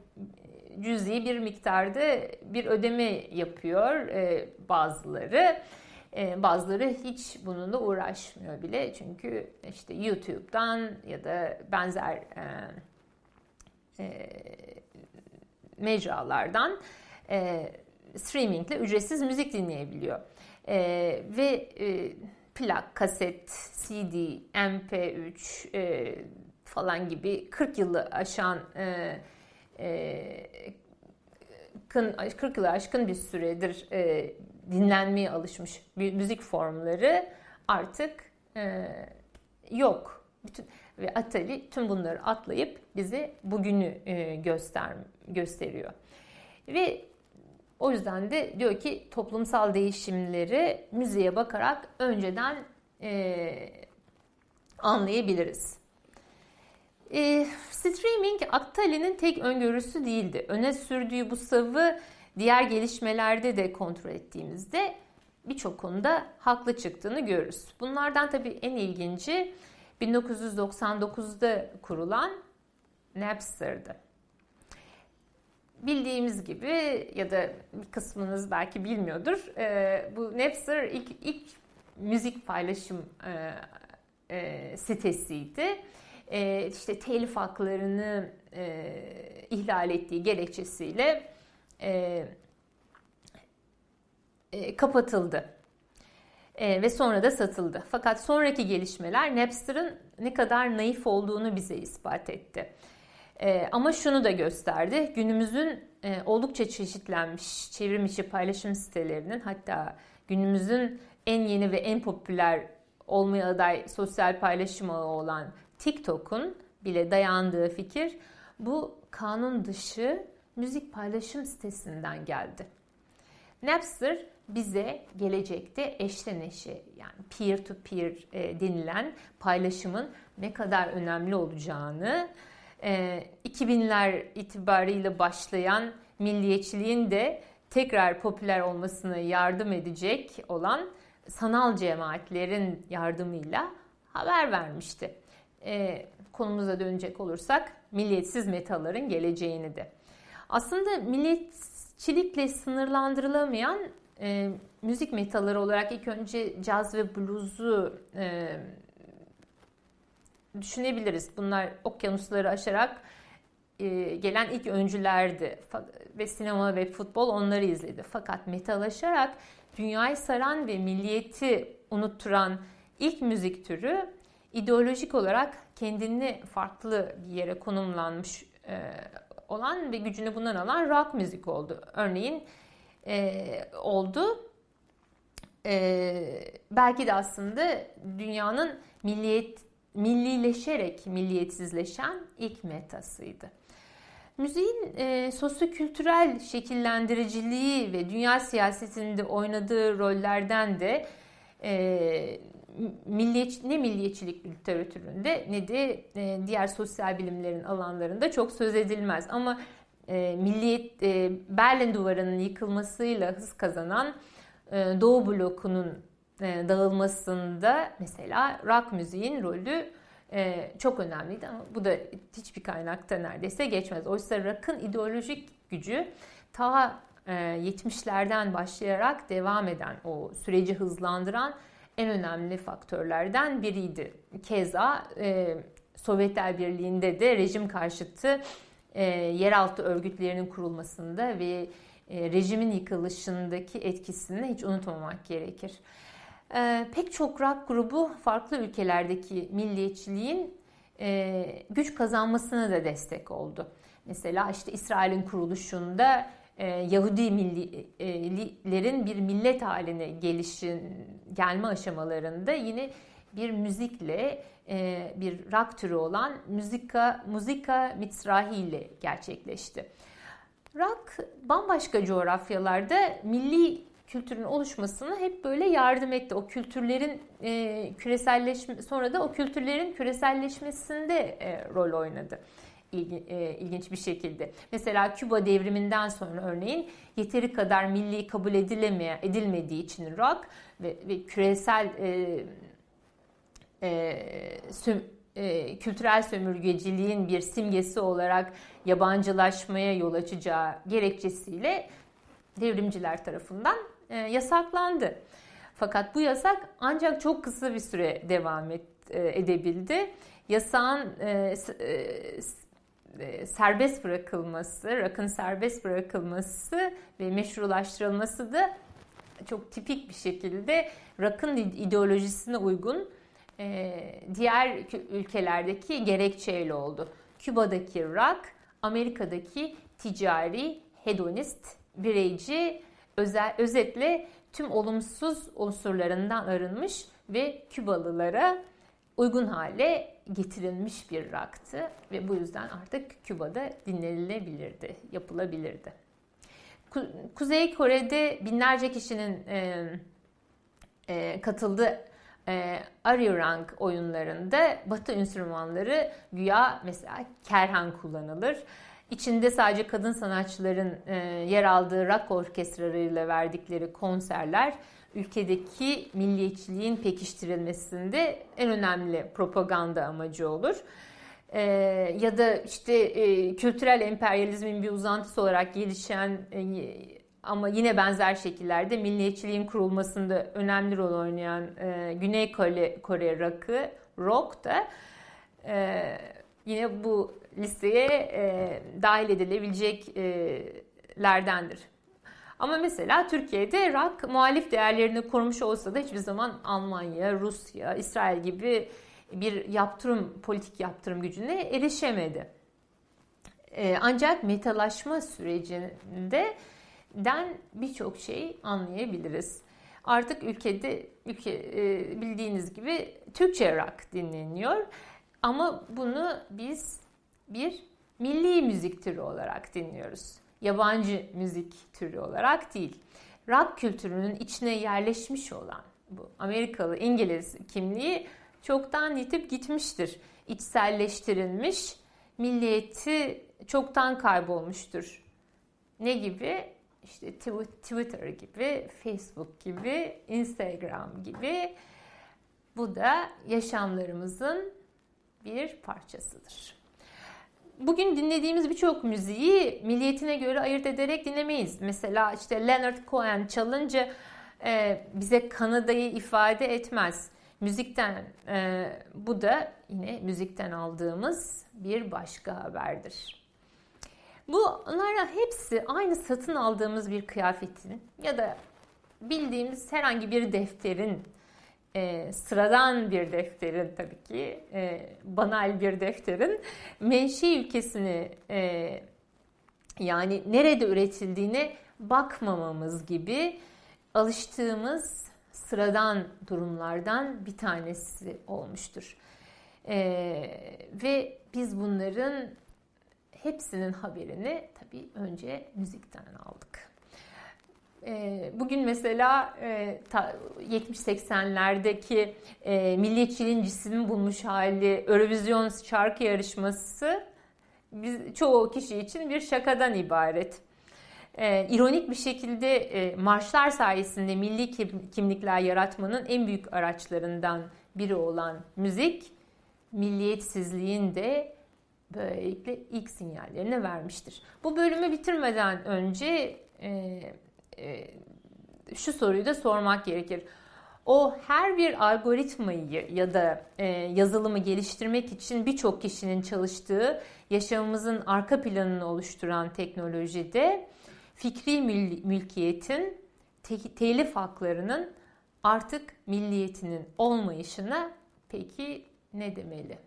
Speaker 1: cüzi bir miktarda bir ödeme yapıyor e, bazıları. E, bazıları hiç bununla uğraşmıyor bile çünkü işte YouTube'dan ya da benzer e, e, mecralardan e, streamingle ücretsiz müzik dinleyebiliyor. E, ve e, plak, kaset, CD, MP3 e, falan gibi 40 yılı aşan e, 40 yılı aşkın bir süredir e, dinlenmeye alışmış müzik formları artık e, yok. Bütün ve Atari tüm bunları atlayıp bize bugünü e, göster gösteriyor. Ve o yüzden de diyor ki toplumsal değişimleri müziğe bakarak önceden e, anlayabiliriz. E, streaming Atali'nin tek öngörüsü değildi. Öne sürdüğü bu savı diğer gelişmelerde de kontrol ettiğimizde birçok konuda haklı çıktığını görürüz. Bunlardan tabii en ilginci 1999'da kurulan Napster'dı. Bildiğimiz gibi ya da bir kısmınız belki bilmiyordur. E, bu Napster ilk, ilk müzik paylaşım e, e, sitesiydi. E, işte telif haklarını e, ihlal ettiği gerekçesiyle e, e, kapatıldı. E, ve sonra da satıldı. Fakat sonraki gelişmeler Napster'ın ne kadar naif olduğunu bize ispat etti. E, ama şunu da gösterdi. Günümüzün e, oldukça çeşitlenmiş çevrim içi paylaşım sitelerinin hatta günümüzün en yeni ve en popüler olmaya aday sosyal paylaşım ağı olan TikTok'un bile dayandığı fikir bu kanun dışı müzik paylaşım sitesinden geldi. Napster bize gelecekte eşten eşe yani peer to peer e, denilen paylaşımın ne kadar önemli olacağını, e, 2000'ler itibariyle başlayan milliyetçiliğin de tekrar popüler olmasına yardım edecek olan sanal cemaatlerin yardımıyla haber vermişti. E, konumuza dönecek olursak milliyetsiz metalların geleceğini de. Aslında milliyetçilikle sınırlandırılamayan e, müzik metalları olarak ilk önce caz ve bluzu e, düşünebiliriz. Bunlar okyanusları aşarak e, gelen ilk öncülerdi ve sinema ve futbol onları izledi. Fakat metalaşarak dünyayı saran ve milliyeti unutturan ilk müzik türü ideolojik olarak kendini farklı bir yere konumlanmış e, olan ve gücünü bundan alan rock müzik oldu. Örneğin e, oldu. E, belki de aslında dünyanın milliyet millileşerek milliyetsizleşen ilk metasıydı. Müziğin e, sosyokültürel şekillendiriciliği ve dünya siyasetinde oynadığı rollerden de e, milliyet, ne milliyetçilik literatüründe ne de e, diğer sosyal bilimlerin alanlarında çok söz edilmez. Ama e, milliyet e, Berlin Duvarı'nın yıkılmasıyla hız kazanan e, Doğu blokunun e, dağılmasında mesela rock müziğin rolü e, çok önemliydi ama bu da hiçbir kaynakta neredeyse geçmez. Oysa rock'ın ideolojik gücü ta e, 70'lerden başlayarak devam eden o süreci hızlandıran en önemli faktörlerden biriydi. Keza e, Sovyetler Birliği'nde de rejim karşıtı e, yeraltı örgütlerinin kurulmasında ve e, rejimin yıkılışındaki etkisini hiç unutmamak gerekir. E, pek çok rock grubu farklı ülkelerdeki milliyetçiliğin e, güç kazanmasına da destek oldu. Mesela işte İsrail'in kuruluşunda e, Yahudi millilerin bir millet haline gelişin gelme aşamalarında yine bir müzikle e, bir rock türü olan müzika müzika mitzrahi ile gerçekleşti. Rock bambaşka coğrafyalarda milli kültürün oluşmasına hep böyle yardım etti. O kültürlerin e, küreselleşme sonra da o kültürlerin küreselleşmesinde e, rol oynadı e, ilginç bir şekilde. Mesela Küba devriminden sonra örneğin yeteri kadar milli kabul edilemeye edilmediği için rock ve, ve küresel e, e, süm, e, kültürel sömürgeciliğin bir simgesi olarak yabancılaşmaya yol açacağı gerekçesiyle devrimciler tarafından e, yasaklandı. Fakat bu yasak ancak çok kısa bir süre devam et, e, edebildi. Yasağın e, e, serbest bırakılması, rakın serbest bırakılması ve meşrulaştırılması da çok tipik bir şekilde rakın ideolojisine uygun e, diğer ülkelerdeki gerekçeyle oldu. Küba'daki rak, Amerika'daki ticari, hedonist, bireyci, özel, özetle tüm olumsuz unsurlarından arınmış ve Kübalılara uygun hale getirilmiş bir raktı ve bu yüzden artık Küba'da dinlenilebilirdi, yapılabilirdi. Kuzey Kore'de binlerce kişinin e, e, katıldığı e, Arirang oyunlarında Batı enstrümanları güya mesela kerhan kullanılır. İçinde sadece kadın sanatçıların e, yer aldığı rock orkestralarıyla verdikleri konserler ülkedeki milliyetçiliğin pekiştirilmesinde en önemli propaganda amacı olur. Ee, ya da işte e, kültürel emperyalizmin bir uzantısı olarak gelişen e, ama yine benzer şekillerde milliyetçiliğin kurulmasında önemli rol oynayan e, Güney Kore, Kore rock'ı, rock da e, yine bu listeye e, dahil edilebileceklerdendir. Ama mesela Türkiye'de rock muhalif değerlerini korumuş olsa da hiçbir zaman Almanya, Rusya, İsrail gibi bir yaptırım, politik yaptırım gücüne erişemedi. Ee, ancak metalaşma sürecinde den birçok şey anlayabiliriz. Artık ülkede ülke e, bildiğiniz gibi Türkçe rock dinleniyor. Ama bunu biz bir milli müzik türü olarak dinliyoruz yabancı müzik türü olarak değil. Rock kültürünün içine yerleşmiş olan bu Amerikalı İngiliz kimliği çoktan yitip gitmiştir. İçselleştirilmiş, milliyeti çoktan kaybolmuştur. Ne gibi? İşte Twitter gibi, Facebook gibi, Instagram gibi. Bu da yaşamlarımızın bir parçasıdır bugün dinlediğimiz birçok müziği milliyetine göre ayırt ederek dinlemeyiz. Mesela işte Leonard Cohen çalınca e, bize Kanada'yı ifade etmez. Müzikten e, bu da yine müzikten aldığımız bir başka haberdir. Bunlara hepsi aynı satın aldığımız bir kıyafetin ya da bildiğimiz herhangi bir defterin e, sıradan bir defterin tabii ki e, banal bir defterin menşe ülkesini e, yani nerede üretildiğine bakmamamız gibi alıştığımız sıradan durumlardan bir tanesi olmuştur. E, ve biz bunların hepsinin haberini tabii önce müzikten aldık. Ee, bugün mesela 70-80'lerdeki e, e, milliyetçiliğin cismi bulmuş hali Eurovision şarkı yarışması biz, çoğu kişi için bir şakadan ibaret. E, ironik bir şekilde e, marşlar sayesinde milli kimlikler yaratmanın en büyük araçlarından biri olan müzik, milliyetsizliğin de böylelikle ilk sinyallerini vermiştir. Bu bölümü bitirmeden önce şu soruyu da sormak gerekir. o her bir algoritmayı ya da e, yazılımı geliştirmek için birçok kişinin çalıştığı yaşamımızın arka planını oluşturan teknolojide fikri mülkiyetin, te- telif haklarının artık milliyetinin olmayışına peki ne demeli?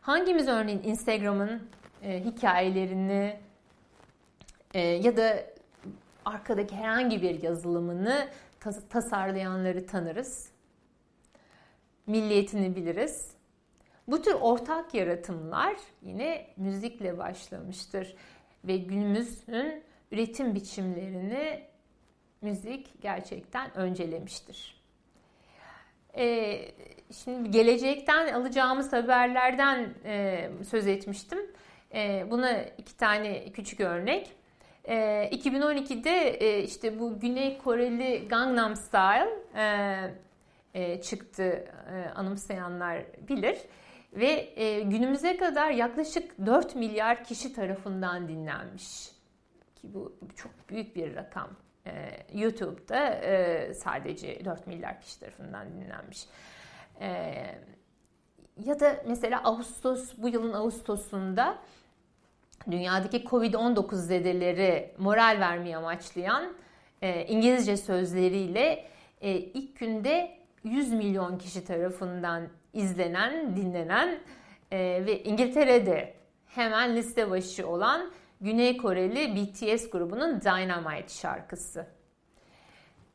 Speaker 1: Hangimiz örneğin Instagram'ın e, hikayelerini e, ya da arkadaki herhangi bir yazılımını tas- tasarlayanları tanırız. Milliyetini biliriz. Bu tür ortak yaratımlar yine müzikle başlamıştır ve günümüzün üretim biçimlerini müzik gerçekten öncelemiştir. Ee, şimdi gelecekten alacağımız haberlerden e, söz etmiştim. E, buna iki tane küçük örnek. E, 2012'de e, işte bu Güney Koreli Gangnam Style e, e, çıktı e, anımsayanlar bilir. Ve e, günümüze kadar yaklaşık 4 milyar kişi tarafından dinlenmiş. Ki bu çok büyük bir rakam. E, YouTube'da e, sadece 4 milyar kişi tarafından dinlenmiş. E, ya da mesela Ağustos, bu yılın Ağustos'unda dünyadaki Covid-19 zedeleri moral vermeye amaçlayan e, İngilizce sözleriyle e, ilk günde 100 milyon kişi tarafından izlenen, dinlenen e, ve İngiltere'de hemen liste başı olan Güney Koreli BTS grubunun Dynamite şarkısı.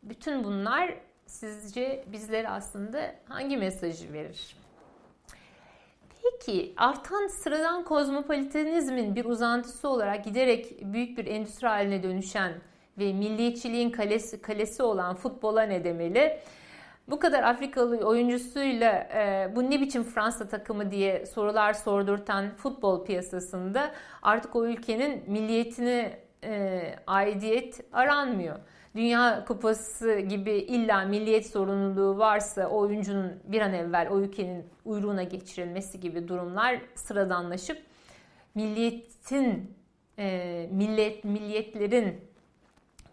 Speaker 1: Bütün bunlar sizce bizlere aslında hangi mesajı verir? Peki artan sıradan kozmopolitanizmin bir uzantısı olarak giderek büyük bir endüstri haline dönüşen ve milliyetçiliğin kalesi, kalesi olan futbola ne demeli? Bu kadar Afrikalı oyuncusuyla e, bu ne biçim Fransa takımı diye sorular sordurtan futbol piyasasında artık o ülkenin milliyetine e, aidiyet aranmıyor. Dünya Kupası gibi illa milliyet sorumluluğu varsa o oyuncunun bir an evvel o ülkenin uyruğuna geçirilmesi gibi durumlar sıradanlaşıp milliyetin e, millet milliyetlerin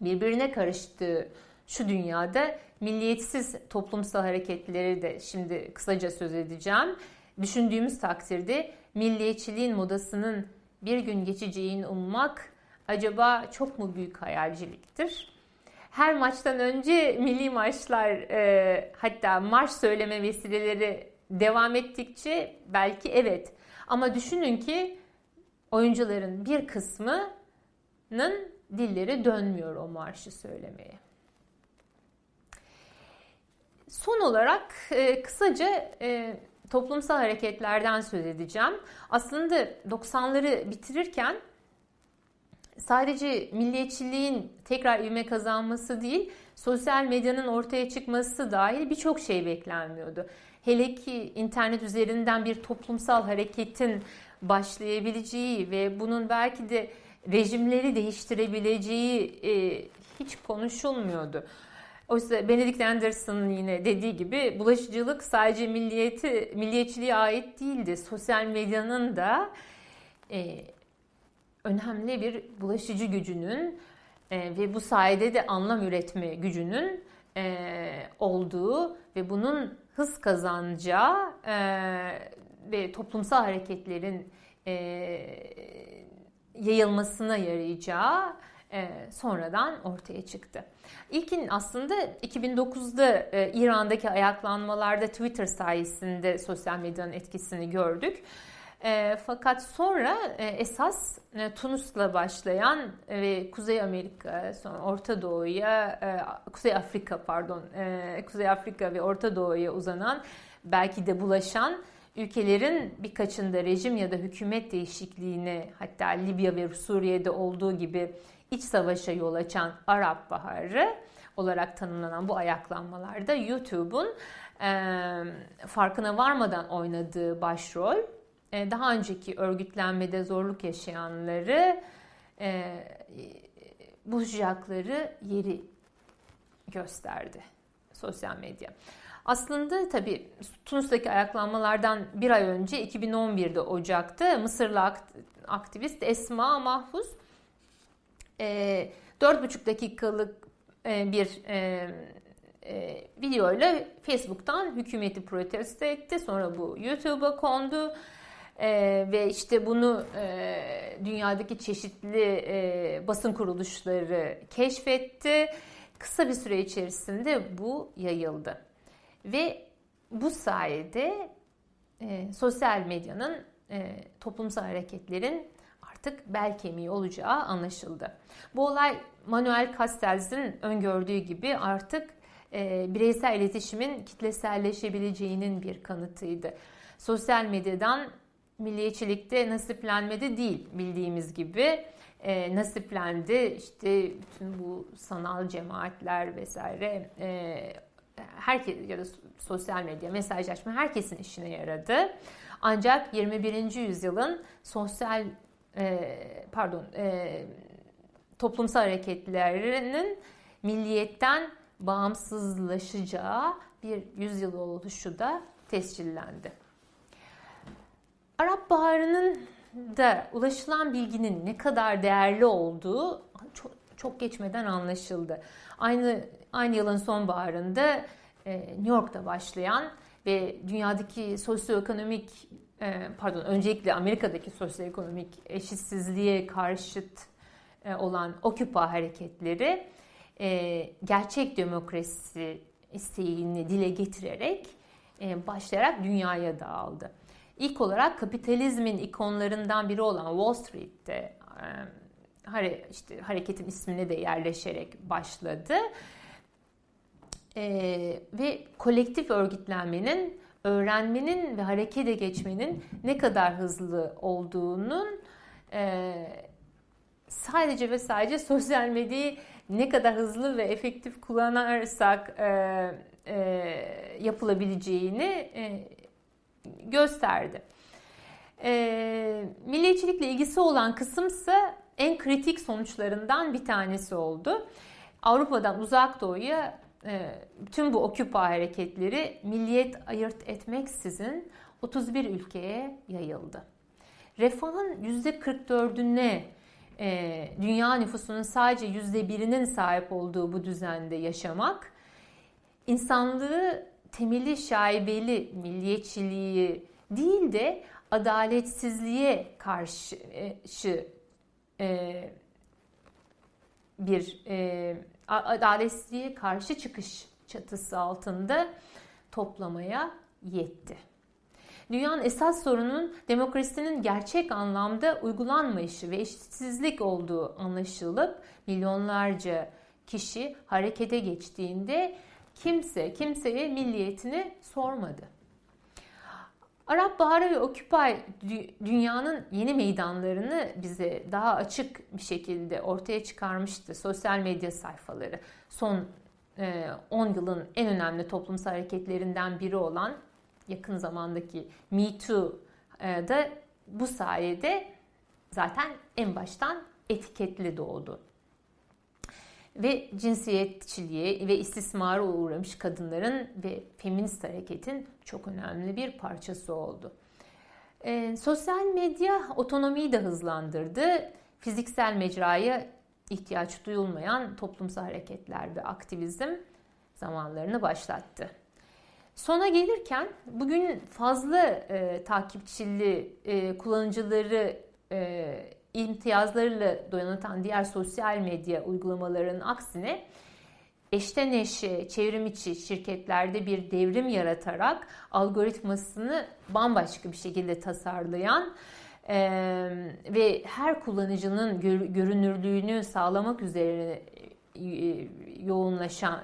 Speaker 1: birbirine karıştığı şu dünyada milliyetsiz toplumsal hareketleri de şimdi kısaca söz edeceğim. Düşündüğümüz takdirde milliyetçiliğin modasının bir gün geçeceğini ummak acaba çok mu büyük hayalciliktir? Her maçtan önce milli maçlar e, hatta marş söyleme vesileleri devam ettikçe belki evet. Ama düşünün ki oyuncuların bir kısmının dilleri dönmüyor o marşı söylemeye. Son olarak e, kısaca e, toplumsal hareketlerden söz edeceğim. Aslında 90'ları bitirirken sadece milliyetçiliğin tekrar ivme kazanması değil, sosyal medyanın ortaya çıkması dahil birçok şey beklenmiyordu. Hele ki internet üzerinden bir toplumsal hareketin başlayabileceği ve bunun belki de rejimleri değiştirebileceği e, hiç konuşulmuyordu. Oysa Benedict Anderson'ın yine dediği gibi bulaşıcılık sadece milliyeti, milliyetçiliğe ait değildi. Sosyal medyanın da e, önemli bir bulaşıcı gücünün e, ve bu sayede de anlam üretme gücünün e, olduğu ve bunun hız kazanacağı e, ve toplumsal hareketlerin e, yayılmasına yarayacağı e, sonradan ortaya çıktı. İlkin aslında 2009'da e, İran'daki ayaklanmalarda Twitter sayesinde sosyal medyanın etkisini gördük. E, fakat sonra e, esas e, Tunus'la başlayan ve Kuzey Amerika, sonra Orta Doğu'ya, e, Kuzey Afrika pardon, e, Kuzey Afrika ve Orta Doğu'ya uzanan belki de bulaşan ülkelerin birkaçında rejim ya da hükümet değişikliğine hatta Libya ve Suriye'de olduğu gibi iç savaşa yol açan Arap Baharı olarak tanımlanan bu ayaklanmalarda YouTube'un e, farkına varmadan oynadığı başrol e, daha önceki örgütlenmede zorluk yaşayanları e, bulacakları yeri gösterdi sosyal medya. Aslında tabii Tunus'taki ayaklanmalardan bir ay önce 2011'de Ocak'ta Mısırlı aktivist Esma Mahfuz e, 4,5 dakikalık e, bir e, videoyla Facebook'tan hükümeti protesto etti. Sonra bu YouTube'a kondu. Ee, ve işte bunu e, dünyadaki çeşitli e, basın kuruluşları keşfetti. Kısa bir süre içerisinde bu yayıldı. Ve bu sayede e, sosyal medyanın e, toplumsal hareketlerin artık bel kemiği olacağı anlaşıldı. Bu olay Manuel Castells'in öngördüğü gibi artık e, bireysel iletişimin kitleselleşebileceğinin bir kanıtıydı. Sosyal medyadan milliyetçilikte nasiplenmede değil bildiğimiz gibi e, nasiplendi. İşte bütün bu sanal cemaatler vesaire e, herkes ya da sosyal medya mesajlaşma herkesin işine yaradı. Ancak 21. yüzyılın sosyal e, pardon e, toplumsal hareketlerinin milliyetten bağımsızlaşacağı bir yüzyıl oluşu da tescillendi. Arap Baharı'nın da ulaşılan bilginin ne kadar değerli olduğu çok, çok geçmeden anlaşıldı. Aynı aynı yılın sonbaharında e, New York'ta başlayan ve dünyadaki sosyoekonomik e, pardon öncelikle Amerika'daki sosyoekonomik eşitsizliğe karşıt e, olan Occupy hareketleri e, gerçek demokrasi isteğini dile getirerek e, başlayarak dünyaya dağıldı. İlk olarak kapitalizmin ikonlarından biri olan Wall Street'te işte hareketin ismine de yerleşerek başladı. E, ve kolektif örgütlenmenin, öğrenmenin ve harekete geçmenin ne kadar hızlı olduğunun e, sadece ve sadece sosyal medyayı ne kadar hızlı ve efektif kullanırsak e, e, yapılabileceğini e, gösterdi. E, milliyetçilikle ilgisi olan kısımsa en kritik sonuçlarından bir tanesi oldu. Avrupa'dan uzak doğuya e, tüm bu Occupy hareketleri milliyet ayırt etmeksizin 31 ülkeye yayıldı. Refahın %44'üne e, dünya nüfusunun sadece %1'inin sahip olduğu bu düzende yaşamak insanlığı temeli şaibeli milliyetçiliği değil de adaletsizliğe karşı e, bir e, adaletsizliğe karşı çıkış çatısı altında toplamaya yetti. Dünyanın esas sorunun demokrasinin gerçek anlamda uygulanmayışı ve eşitsizlik olduğu anlaşılıp milyonlarca kişi harekete geçtiğinde kimse kimseye milliyetini sormadı. Arap Baharı ve Occupy dünyanın yeni meydanlarını bize daha açık bir şekilde ortaya çıkarmıştı. Sosyal medya sayfaları son 10 e, yılın en önemli toplumsal hareketlerinden biri olan yakın zamandaki Me Too e, da bu sayede zaten en baştan etiketli doğdu ve cinsiyetçiliğe ve istismara uğramış kadınların ve feminist hareketin çok önemli bir parçası oldu. E, sosyal medya otonomiyi de hızlandırdı. Fiziksel mecraya ihtiyaç duyulmayan toplumsal hareketler ve aktivizm zamanlarını başlattı. Sona gelirken bugün fazla e, takipçili e, kullanıcıları e, imtiyazlarıyla donatan diğer sosyal medya uygulamalarının aksine eşten eşe çevrim içi şirketlerde bir devrim yaratarak algoritmasını bambaşka bir şekilde tasarlayan e, ve her kullanıcının gör, görünürlüğünü sağlamak üzerine e, yoğunlaşan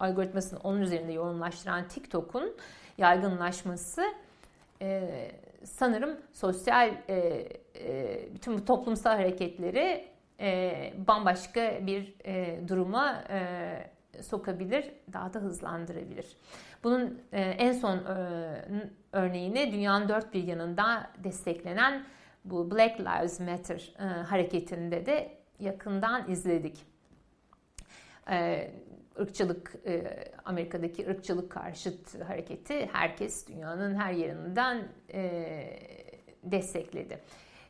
Speaker 1: algoritmasını onun üzerinde yoğunlaştıran TikTok'un yaygınlaşması e, sanırım sosyal e, e, bütün bu toplumsal hareketleri e, bambaşka bir e, duruma e, sokabilir, daha da hızlandırabilir. Bunun e, en son e, örneğini dünyanın dört bir yanında desteklenen bu Black Lives Matter e, hareketinde de yakından izledik. E, ırkçılık e, Amerika'daki ırkçılık karşıt hareketi herkes dünyanın her yerinden e, destekledi.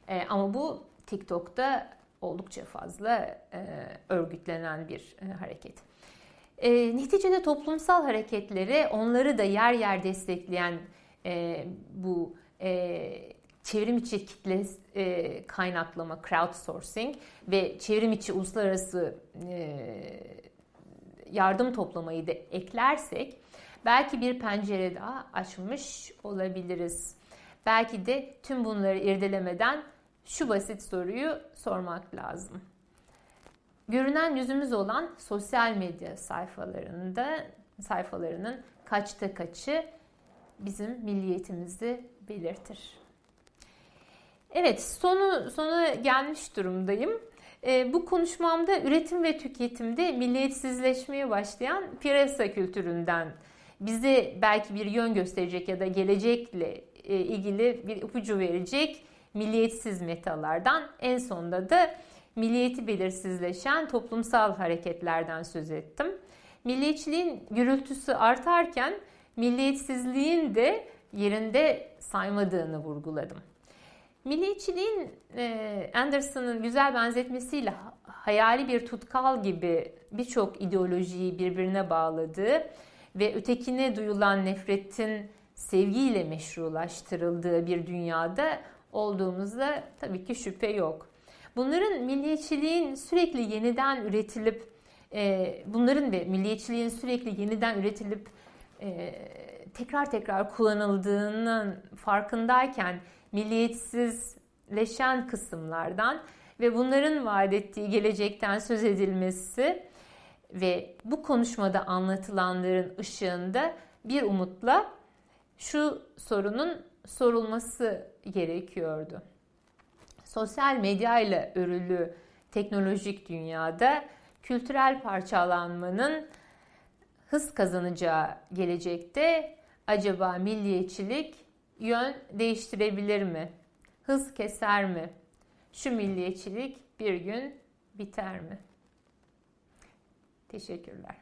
Speaker 1: E, ama bu TikTok'ta oldukça fazla örgütlenen bir hareket. E, neticede toplumsal hareketleri onları da yer yer destekleyen bu çevrim içi kitle kaynaklama, crowdsourcing ve çevrim içi uluslararası yardım toplamayı da eklersek belki bir pencere daha açmış olabiliriz. Belki de tüm bunları irdelemeden şu basit soruyu sormak lazım. Görünen yüzümüz olan sosyal medya sayfalarında sayfalarının kaçta kaçı bizim milliyetimizi belirtir. Evet, sonu sona gelmiş durumdayım. E, bu konuşmamda üretim ve tüketimde milliyetsizleşmeye başlayan piyasa kültüründen bize belki bir yön gösterecek ya da gelecekle e, ilgili bir ipucu verecek milliyetsiz metalardan en sonda da milliyeti belirsizleşen toplumsal hareketlerden söz ettim. Milliyetçiliğin gürültüsü artarken milliyetsizliğin de yerinde saymadığını vurguladım. Milliyetçiliğin e, Anderson'ın güzel benzetmesiyle hayali bir tutkal gibi birçok ideolojiyi birbirine bağladığı ve ötekine duyulan nefretin sevgiyle meşrulaştırıldığı bir dünyada olduğumuzda tabii ki şüphe yok. Bunların milliyetçiliğin sürekli yeniden üretilip e, bunların ve milliyetçiliğin sürekli yeniden üretilip e, tekrar tekrar kullanıldığının farkındayken milliyetsizleşen kısımlardan ve bunların vaat ettiği gelecekten söz edilmesi ve bu konuşmada anlatılanların ışığında bir umutla şu sorunun sorulması gerekiyordu. Sosyal medya ile örülü teknolojik dünyada kültürel parçalanmanın hız kazanacağı gelecekte acaba milliyetçilik yön değiştirebilir mi? Hız keser mi? Şu milliyetçilik bir gün biter mi? Teşekkürler.